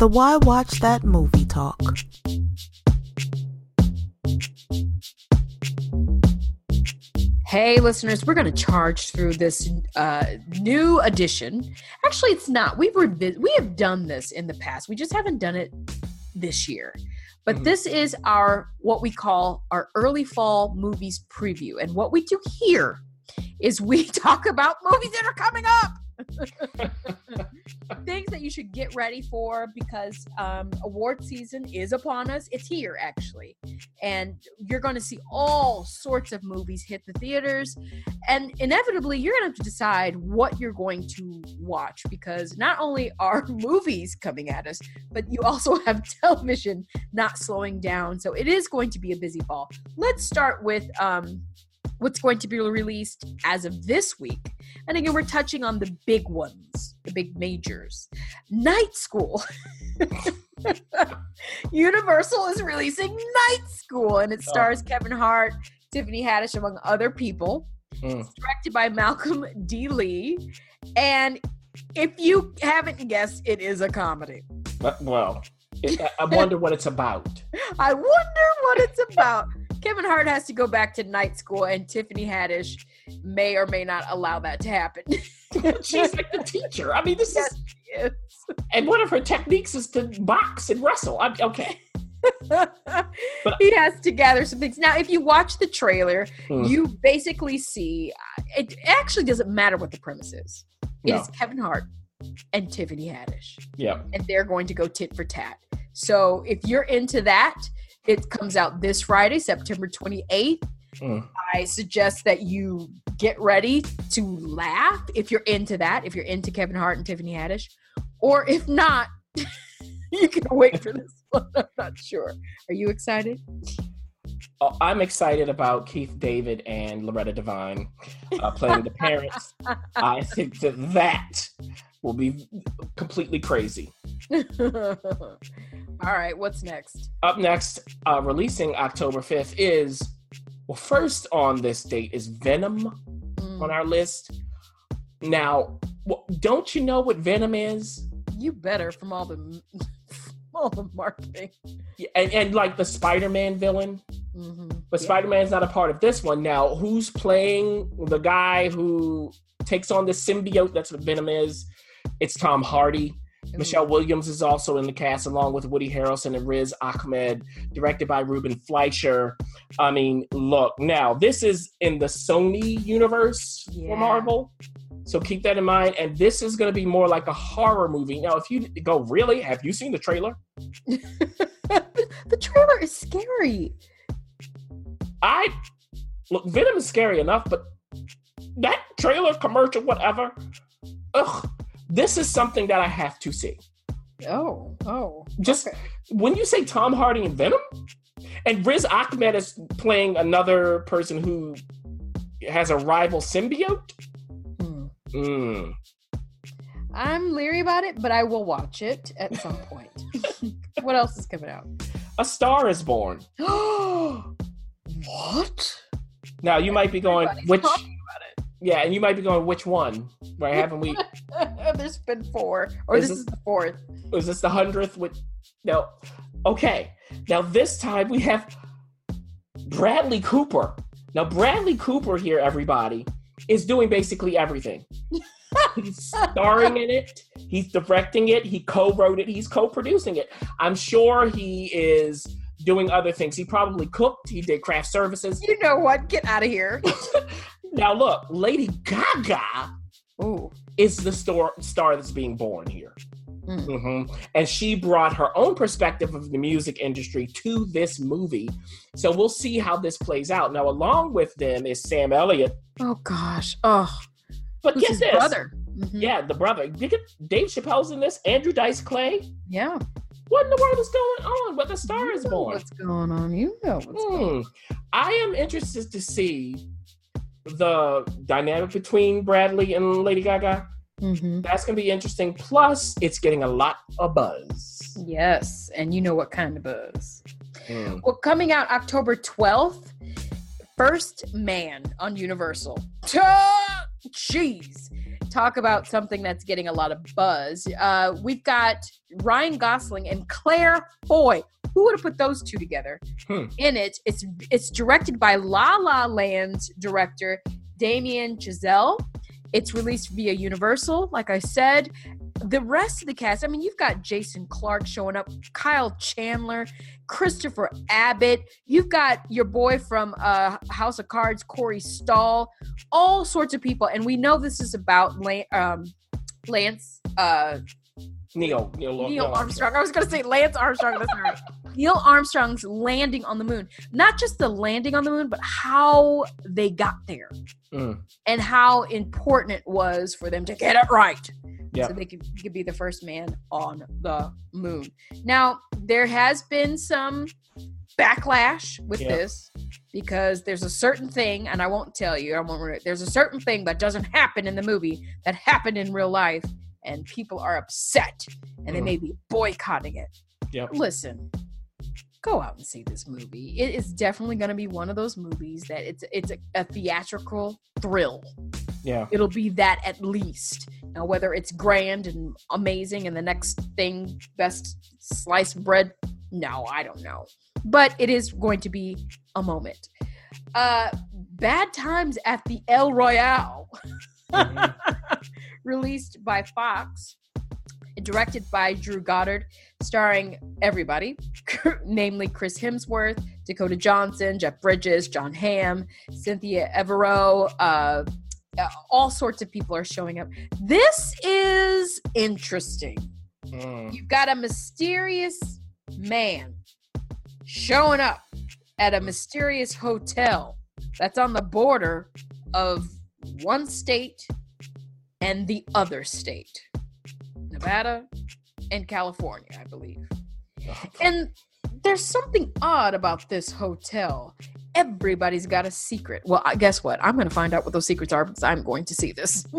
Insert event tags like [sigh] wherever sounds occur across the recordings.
the Why Watch That Movie Talk. Hey, listeners, we're going to charge through this uh, new edition. Actually, it's not. We've revi- we have done this in the past. We just haven't done it this year. But Mhm. this is our what we call our early fall movies preview. And what we do here is we [laughs] talk about movies that are coming up. Things that you should get ready for because um, award season is upon us. It's here, actually. And you're going to see all sorts of movies hit the theaters. And inevitably, you're going to have to decide what you're going to watch because not only are [laughs] movies coming at us, but you also [laughs] have television not slowing down. So it is going to be a busy fall. Let's start with um, what's going to be released as of this week. And again, we're touching on the big ones, the big majors. Night School. [laughs] Universal is releasing Night School, and it stars Kevin Hart, Tiffany Haddish, among other people. Mm. It's directed by Malcolm D. Lee. And if you haven't guessed, it is a comedy. But, well, it, I- I wonder what it's about. [laughs] I wonder what it's about. Kevin Hart has to go back to night school, and Tiffany Haddish may or may not allow that to happen. [laughs] She's like the teacher. I mean, this Yes, is, is. and one of her techniques is to box and wrestle. I'm, okay. [laughs] he has to gather some things. Now, if you watch the trailer, Hmm. you basically see it actually doesn't matter what the premise is. No. It's Kevin Hart and Tiffany Haddish, Yeah. and they're going to go tit for tat. So if you're into that, it comes out this Friday, September 28th. Mm. I suggest that you get ready to laugh if you're into that, if you're into Kevin Hart and Tiffany Haddish. Or if not, [laughs] you can wait for this [laughs] one. I'm not sure. Are you excited? Oh, I'm excited about Keith David and Loretta Devine uh, playing the parents. [laughs] I think that that will be completely crazy. All right, what's next? Up next, uh, releasing October 5th is, well, first on this date is Venom Mm, on our list. Now, wh- don't you know what Venom is? you better from all the [laughs] all the marketing. Yeah, And, and like the Spider Man villain, hmm but Spider Man's not a part of this one. Now, who's playing the guy who takes on the symbiote? That's what Venom is. It's Tom Hardy. Michelle Williams is also in the cast, along with Woody Harrelson and Riz Ahmed, directed by Ruben Fleischer. I mean, look, now this is in the Sony universe Yeah. for Marvel. So keep that in mind. And this is going to be more like a horror movie. Now, if you go, really? Have you seen the trailer? [laughs] the trailer is scary. I look, Venom is scary enough, but that trailer, commercial, whatever, ugh, this is something that I have to see. Oh, oh. Just okay. when you say Tom Hardy and Venom, and Riz Ahmed is playing another person who has a rival symbiote. Hmm. Mm. I'm leery about it, but I will watch it at some point. [laughs] what else is coming out? A Star is Born. [gasps] what? Now you might be going Everybody's which, yeah, and you might be going which one? Right? Haven't we? [laughs] There's been four, or Is this this- is the fourth. Is this the hundredth? With no. Okay. Now this time we have Bradley Cooper. Now Bradley Cooper here, everybody, is doing basically everything. [laughs] he's starring in it. He's directing it. He co-wrote it. He's co-producing it. I'm sure he is doing other things. He probably cooked. He did craft services. You know what? Get out of here. [laughs] Now look, Lady Gaga Ooh. Is the star star that's being born here. Mm. Mhm. And she brought her own perspective of the music industry to this movie. So we'll see how this plays out. Now, along with them is Sam Elliott. Oh gosh. Oh, But who's get this. brother? Mhm. Yeah, the brother. Dave Chappelle's in this. Andrew Dice Clay. Yeah. What in the world is going on? What the star You is born? What's going on? You know what's going on. I am interested to see the dynamic between Bradley and Lady Gaga. Mhm. That's gonna be interesting. Plus, it's getting a lot of buzz. Yes, and you know what kind of buzz. Hmm. Well, coming out October 12th, First Man on Universal. Jeez. talk about something that's getting a lot of buzz. Uh, we've got Ryan Gosling and Claire Foy. Who would have put those two together Hmm. in it? It's it's directed by La La Land director Damien Chazelle. It's released via Universal, like I said. The rest of the cast, I mean, you've got Jason Clarke showing up, Kyle Chandler, Christopher Abbott. You've got your boy from uh, House of Cards, Corey Stoll, all sorts of people. And we know this is about Lan- um, Lance uh, Neil, Neil, Neil Armstrong. I was going to say Lance Armstrong. That's right. [laughs] Neil Armstrong's landing on the moon. Not just the landing on the moon, but how they got there Mm. and how important it was for them to get it right. Yeah. So they could, could be the first man on the moon. Now, there has been some backlash with Yeah. this because there's a certain thing, and I won't tell you, I won't, there's a certain thing that doesn't happen in the movie that happened in real life, and people are upset and they Mhm. may be boycotting it. Yep. Listen, go out and see this movie. It is definitely going to be one of those movies that it's it's a, a theatrical thrill. Yeah. It'll be that at least. Now, whether it's grand and amazing and the next thing, best sliced bread, no, I don't know. But it is going to be a moment. Uh, Bad Times at the El Royale, Mhm. [laughs] released by Fox, directed by Drew Goddard, starring everybody, [laughs] namely Chris Hemsworth, Dakota Johnson, Jeff Bridges, Jon Hamm, Cynthia Erivo, uh, uh, all sorts of people are showing up. This is interesting. Mm. You've got a mysterious man showing up at a mysterious hotel that's on the border of one state and the other state Nevada and California, I believe. Oh. And there's something odd about this hotel. Everybody's got a secret. Well, I guess what? I'm going to find out what those secrets are because I'm going to see this. [laughs]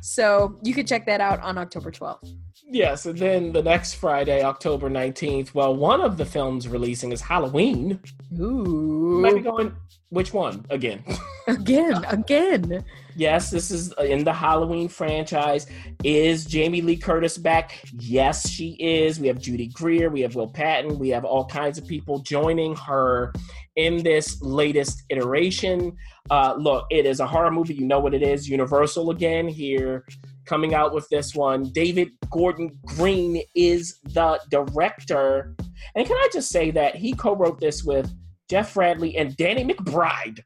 so you can check that out on October 12th. Yes, and then the next Friday, October 19th, well, one of the films releasing is Halloween. Ooh. Might be going, which one? Again. [laughs] Again, again. Yes, this is in the Halloween franchise. Is Jamie Lee Curtis back? Yes, she is. We have Judy Greer, we have Will Patton, we have all kinds of people joining her in this latest iteration. Uh, look, it is a horror movie. You know what it is. Universal again here coming out with this one. David Gordon Green is the director. And can I just say that he co wrote this with Jeff Fradley and Danny McBride?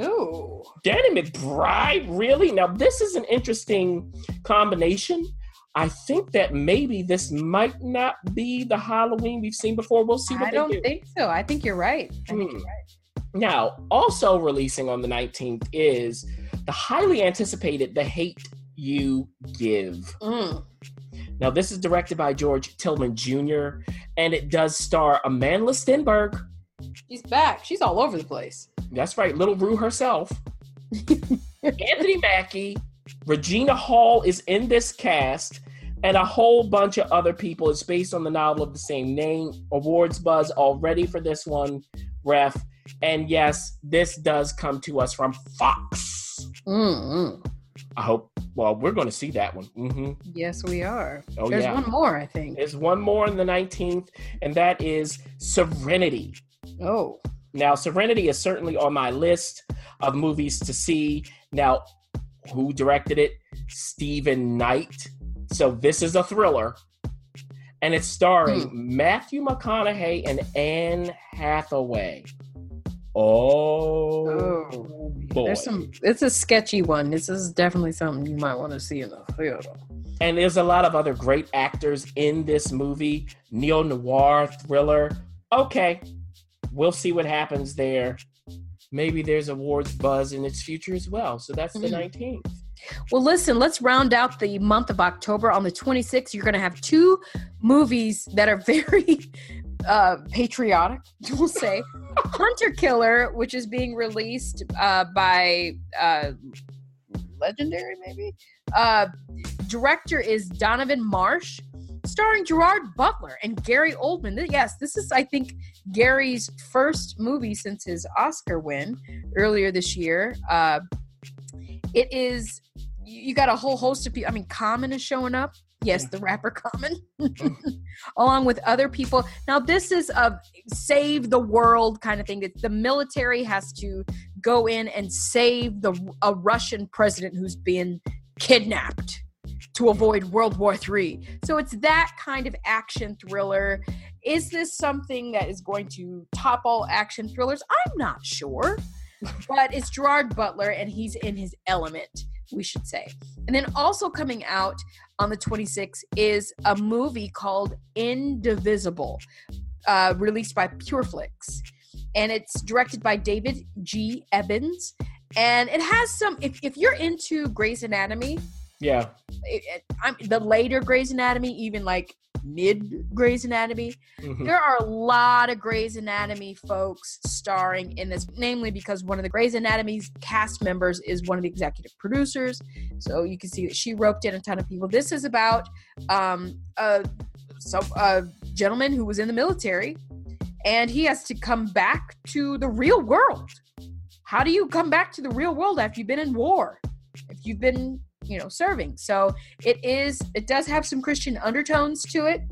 Ooh. Danny McBride, really? Now, this is an interesting combination. I think that maybe this might not be the Halloween we've seen before. We'll see what I they don't do. think so. I think you're right. I think Hmm. you're right. Now, also releasing on the 19th is the highly anticipated The Hate You Give. Mm. Now, this is directed by George Tillman Jr., and it does star Amanda Stenberg. She's back. She's all over the place. That's right, Little Rue herself. [laughs] Anthony Mackie, Regina Hall is in this cast, and a whole bunch of other people. It's based on the novel of the same name. Awards buzz already for this one, ref. And yes, this does come to us from Fox. Mm-hmm. I hope. Well, we're going to see that one. hmm Yes, we are. Oh There's yeah. one more, I think. There's one more on the 19th, and that is Serenity. Oh. Now, Serenity is certainly on my list of movies to see. Now, who directed it? Steven Knight. So this is a thriller, and it's starring hmm. Matthew McConaughey and Anne Hathaway. Oh, Oh. boy! There's some it's a sketchy one. This is definitely something you might want to see in the theater. And there's a lot of other great actors in this movie. Neo noir thriller. Okay, we'll see what happens there. Maybe there's awards buzz in its future as well. So that's the Mm. 19th. Well, listen, let's round out the month of October. On the 26th, you're going to have two movies that are [laughs] very uh, patriotic, we'll say. [laughs] Hunter Killer, which is being released uh, by uh, Legendary, maybe. Uh, director is Donovan Marsh. Starring Gerard Butler and Gary Oldman. Yes, this is, I think, Gary's first movie since his Oscar win earlier this year. Uh, it is, you got a whole host of people. I mean, Common is showing up. Yes, the rapper Common, [laughs] along with other people. Now, this is a save the world kind of thing. That the military has to go in and save the a Russian president who's been kidnapped to avoid World War III. So it's that kind of action thriller. Is this something that is going to top all action thrillers? I'm not sure. [laughs] but it's Gerard Butler and he's in his element, we should say. And then also coming out on the 26th is a movie called Indivisible, uh, released by Pure Flix. And it's directed by David G. Evans. And it has some, if, if you're into Grey's Anatomy, Yeah. it, it, I'm, the later Grey's Anatomy, even like mid Grey's Anatomy, Mhm. there are a lot of Grey's Anatomy folks starring in this, namely because one of the Grey's Anatomy's cast members is one of the executive producers. So you can see that she roped in a ton of people. This is about um, a, so, a gentleman who was in the military and he has to come back to the real world. How do you come back to the real world after you've been in war? If you've been you know serving. So it is it does have some christian undertones to it.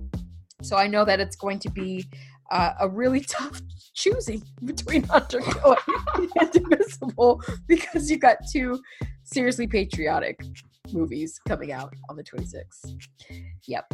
So i know that it's going to be uh, a really [laughs] tough choosing between [laughs] undertow and indivisible because you've got two seriously patriotic movies coming out on the 26th yep.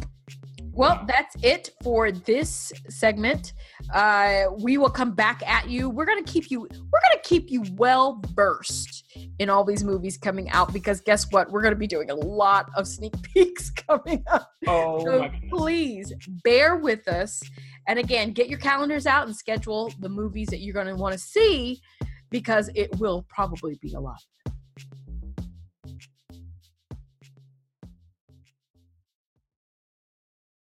Well that's it for this segment. Uh, we will come back at you. We're gonna keep you we're gonna keep you well versed in all these movies coming out because guess what? We're going to be doing a lot of sneak [laughs] peeks coming up. Oh So my please bear with us. And again, get your calendars out and schedule the movies that you're going to want to see because it will probably be a lot.